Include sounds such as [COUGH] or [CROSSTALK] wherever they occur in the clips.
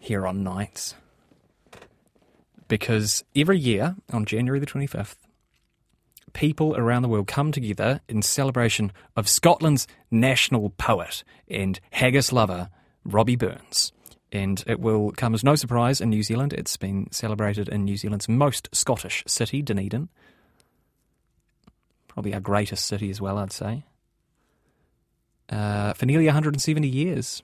here on Nights. Because every year on January the 25th, people around the world come together in celebration of Scotland's national poet and haggis lover, Robbie Burns. And it will come as no surprise in New Zealand. It's been celebrated in New Zealand's most Scottish city, Dunedin. Probably our greatest city as well, I'd say. Uh, for nearly 170 years.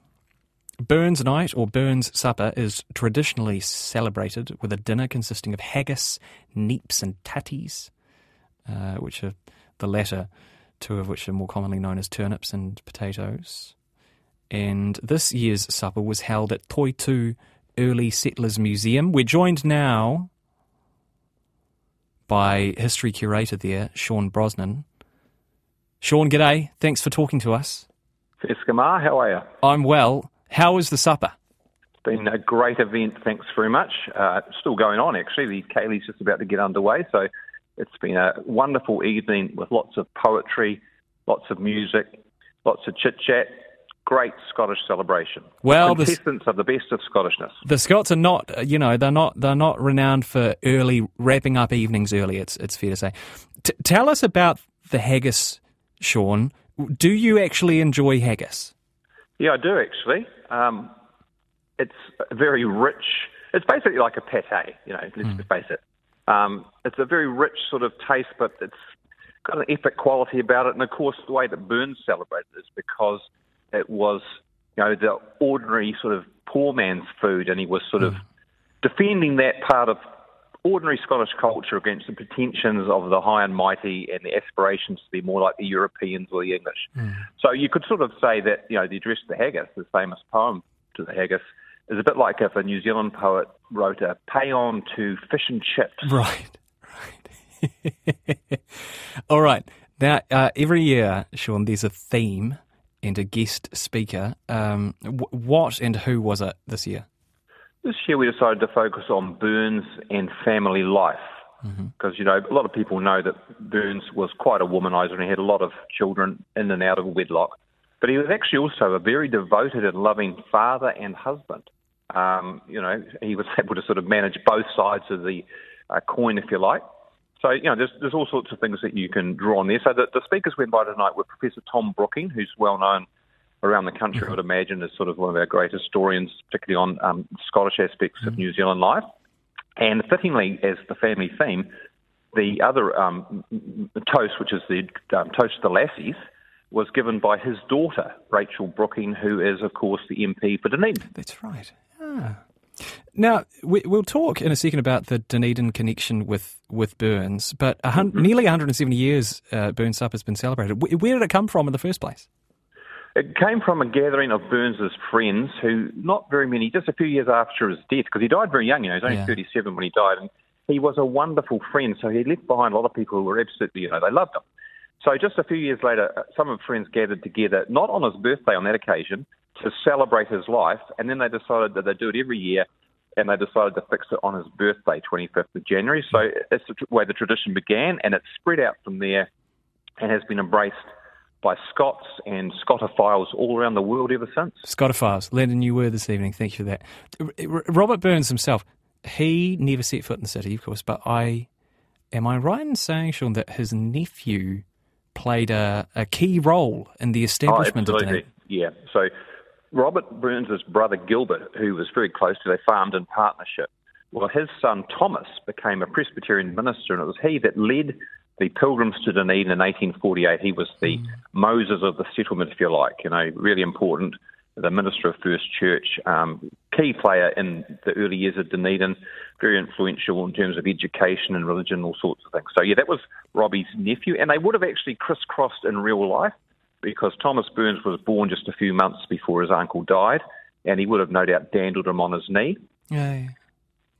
Burns Night or Burns Supper is traditionally celebrated with a dinner consisting of haggis, neeps, and tatties, uh, which are the latter two of which are more commonly known as turnips and potatoes. And this year's supper was held at Toitū Early Settlers Museum. We're joined now by history curator there, Sean Brosnahan. Sean, g'day. Thanks for talking to us. Eskamar, how are you? I'm well. How was the supper? It's been a great event, thanks very much. Uh, still going on, actually. The Ceilidh's just about to get underway, so it's been a wonderful evening with lots of poetry, lots of music, lots of chit chat. Great Scottish celebration. Well, the the- contestants are the best of Scottishness. The Scots are not, uh, you know, they're not they're not renowned for early wrapping up evenings early. It's it's fair to say. T- tell us about the haggis, Sean. Do you actually enjoy haggis? Yeah, I do actually. Um, it's very rich. It's basically like a pate, you know, let's Hmm. just face it. Um, it's a very rich sort of taste, but it's got an epic quality about it. And of course, the way that Burns celebrated is because it was, you know, the ordinary sort of poor man's food, and he was sort of defending that part of ordinary Scottish culture against the pretensions of the high and mighty and the aspirations to be more like the Europeans or the English. So you could sort of say that, you know, the address to the haggis, the famous poem to the haggis, is a bit like if a New Zealand poet wrote a paean to fish and chips. [LAUGHS] Right, right. [LAUGHS] All right. Now, uh, every year, Sean, there's a theme and a guest speaker. Um, wh- what and who was it this year? This year we decided to focus on Burns and family life. Because, you know, a lot of people know that Burns was quite a womanizer and he had a lot of children in and out of wedlock. But he was actually also a very devoted and loving father and husband. Um, you know, he was [LAUGHS] able to sort of manage both sides of the uh, coin, if you like. So, you know, there's, there's all sorts of things that you can draw on there. So the, the speakers we invited tonight were Professor Tom Brooking, who's well known around the country, I would imagine, is sort of one of our great historians, particularly on um, Scottish aspects of New Zealand life. And fittingly, as the family theme, the other um, toast, which is the um, toast to the lassies, was given by his daughter, Rachel Brooking, who is, of course, the MP for Dunedin. That's right. Ah. Now we, we'll talk in a second about the Dunedin connection with with Burns, but a hun- nearly 170 years uh, Burns Supper has been celebrated. Wh- Where did it come from in the first place? It came from a gathering of Burns's friends who, not very many, just a few years after his death, because he died very young, you know, he was only Yeah. 37 when he died, and he was a wonderful friend, so he left behind a lot of people who were absolutely, you know, they loved him. So just a few years later, uh, some of his friends gathered together, not on his birthday on that occasion, to celebrate his life, and then they decided that they'd do it every year, and they decided to fix it on his birthday, 25th of January. So that's the way the tradition began, and it's spread out from there and has been embraced by Scots and Scotophiles all around the world ever since. Scotophiles. Landon, you were this evening. Thank you for that. Robert Burns himself, he never set foot in the city, of course, but I am I right in saying, Sean, that his nephew played a, a key role in the oh, establishment oh, of absolutely. Dunedin? Yeah. So Robert Burns' brother Gilbert, who was very close to, they farmed in partnership. Well, his son Thomas became a Presbyterian minister, and it was he that led the Pilgrims to Dunedin in 1848. He was the mm. Moses of the settlement, if you like, you know, really important, the minister of First Church, um, key player in the early years of Dunedin, very influential in terms of education and religion, all sorts of things. So, yeah, that was Robbie's nephew, and they would have actually crisscrossed in real life because Thomas Burns was born just a few months before his uncle died, and he would have no doubt dandled him on his knee. Yeah.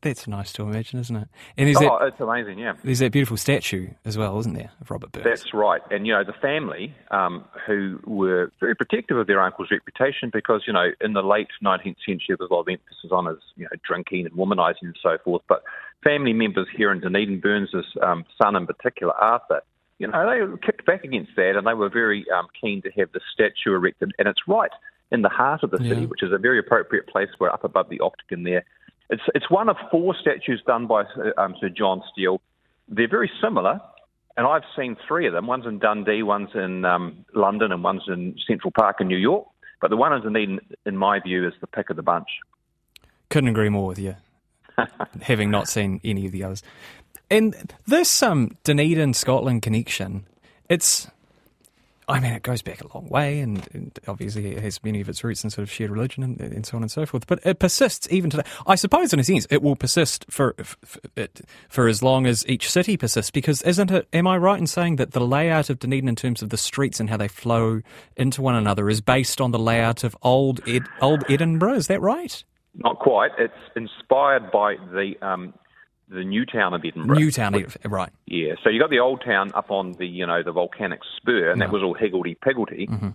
That's nice to imagine, isn't it? And there's oh, that, it's amazing, yeah. There's that beautiful statue as well, isn't there, of Robert Burns? That's right. And, you know, the family, um, who were very protective of their uncle's reputation because, you know, in the late 19th century, there was a lot of emphasis on his, you know, drinking and womanizing and so forth. But family members here in Dunedin, Burns' um, son in particular, Arthur, you know, they kicked back against that and they were very um, keen to have the statue erected. And it's right in the heart of the city, yeah. which is a very appropriate place. We're up above the Octagon there. It's, it's one of four statues done by um, Sir John Steell. They're very similar, and I've seen three of them. One's in Dundee, one's in um, London, and one's in Central Park in New York. But the one in Dunedin, in my view, is the pick of the bunch. Couldn't agree more with you, [LAUGHS] having not seen any of the others. And this um, Dunedin Scotland connection, it's I mean, it goes back a long way, and, and, obviously it has many of its roots in sort of shared religion and, and, so on and so forth. But it persists even today. I suppose, in a sense, it will persist for, for for as long as each city persists. Because isn't it? Am I right in saying that the layout of Dunedin, in terms of the streets and how they flow into one another, is based on the layout of old Ed, old Edinburgh? Is that right? Not quite. It's inspired by the um, the new town of Edinburgh. New town, right? Yeah. So you got the old town up on the you know the volcanic spur, and that was all higgledy piggledy. Mm-hmm.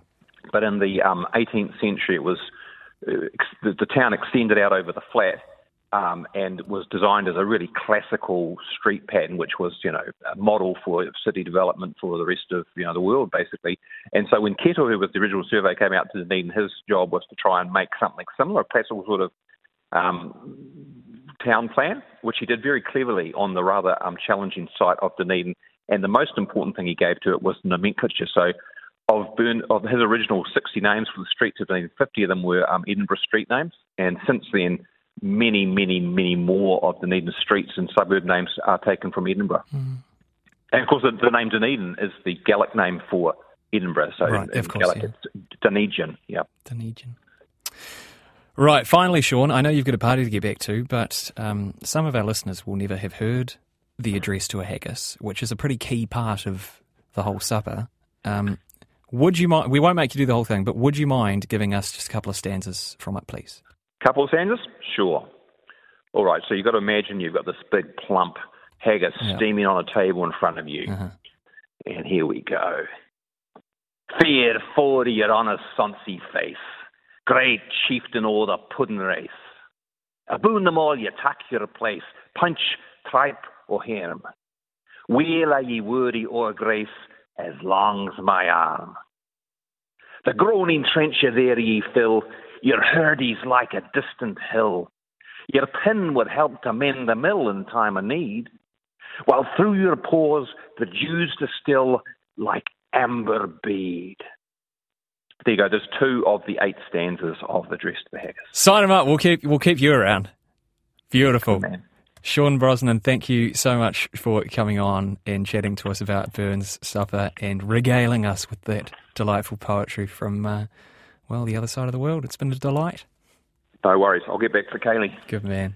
But in the um, 18th century, it was uh, the, the, town extended out over the flat. Um, and was designed as a really classical street pattern, which was, you know, a model for city development for the rest of, you know, the world, basically. And so when Kettle, who was the original survey, came out to Dunedin, his job was to try and make something similar, a classical sort of um, town plan, which he did very cleverly on the rather um, challenging site of Dunedin. And the most important thing he gave to it was nomenclature. So, of, Burn, of his original 60 names for the streets of Dunedin, 50 of them were um, Edinburgh street names. And since then, many, many, many more of Dunedin streets and suburb names are taken from Edinburgh. Mm. And of course, the, the, name Dunedin is the Gaelic name for Edinburgh. So, right, in, of course, Gaelic, yeah. it's Dunedin. Yeah. Dunedin. Right, finally, Sean, I know you've got a party to get back to, but um, some of our listeners will never have heard the address to a haggis, which is a pretty key part of the whole supper. Um, would you mind? We won't make you do the whole thing, but would you mind giving us just a couple of stanzas from it, please? Couple of stanzas, sure. All right. So you've got to imagine you've got this big plump haggis yeah. steaming on a table in front of you, uh-huh. and here we go. Fear for your honest sonsy face great chieftain o' the puddin' race. Aboon them all, ye tak your place, punch, tripe, or harm. Weel are ye worthy o'er grace as long's my arm. The groaning trencher there ye fill, your hurdy's like a distant hill. Your pin would help to mend the mill in time of need, while through your pores the dews distill like amber bead. There you go. There's two of the eight stanzas of the Dress to the Haggis. Sign them up. We'll keep we'll keep you around. Beautiful. Sean Brosnahan, thank you so much for coming on and chatting to us about Burns Supper and regaling us with that delightful poetry from, uh, well, the other side of the world. It's been a delight. No worries. I'll get back to Ceilidh. Good man.